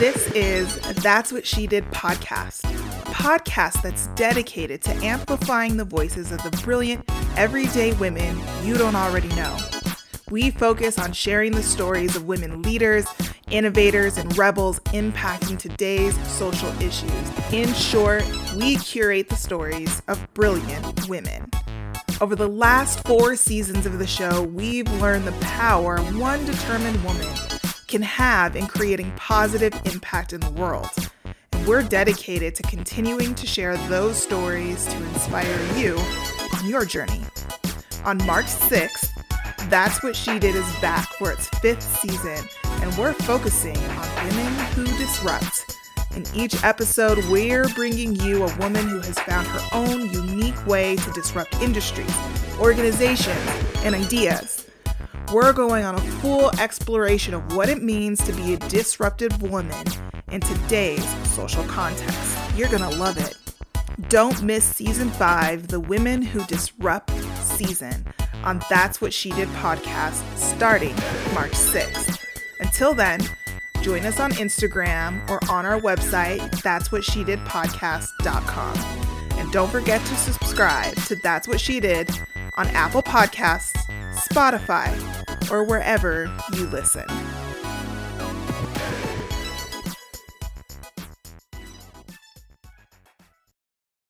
This is That's What She Did podcast, a podcast that's dedicated to amplifying the voices of the brilliant, everyday women you don't already know. We focus on sharing the stories of women leaders, innovators, and rebels impacting today's social issues. In short, we curate the stories of brilliant women. Over the last four seasons of the show, we've learned the power one determined woman can have in creating positive impact in the world. And we're dedicated to continuing to share those stories to inspire you on your journey. On March 6th, That's What She Did is back for its fifth season, and we're focusing on women who disrupt. In each episode, we're bringing you a woman who has found her own unique way to disrupt industries, organizations, and ideas. We're going on a full exploration of what it means to be a disruptive woman in today's social context. You're gonna love it. Don't miss season five, the Women Who Disrupt season, on That's What She Did podcast starting March 6th. Until then, join us on Instagram or on our website, that's what she did podcast.com. And don't forget to subscribe to That's What She Did on Apple Podcasts, Spotify, or wherever you listen.